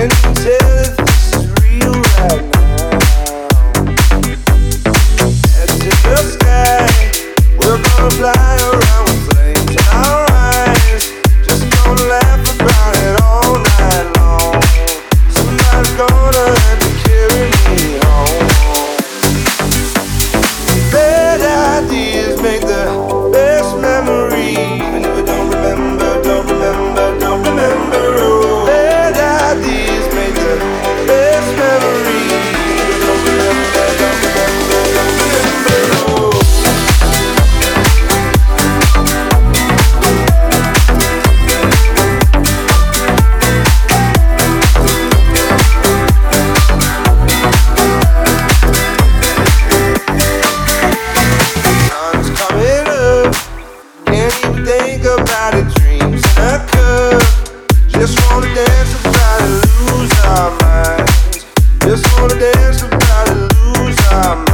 Can't you tell there's about to lose our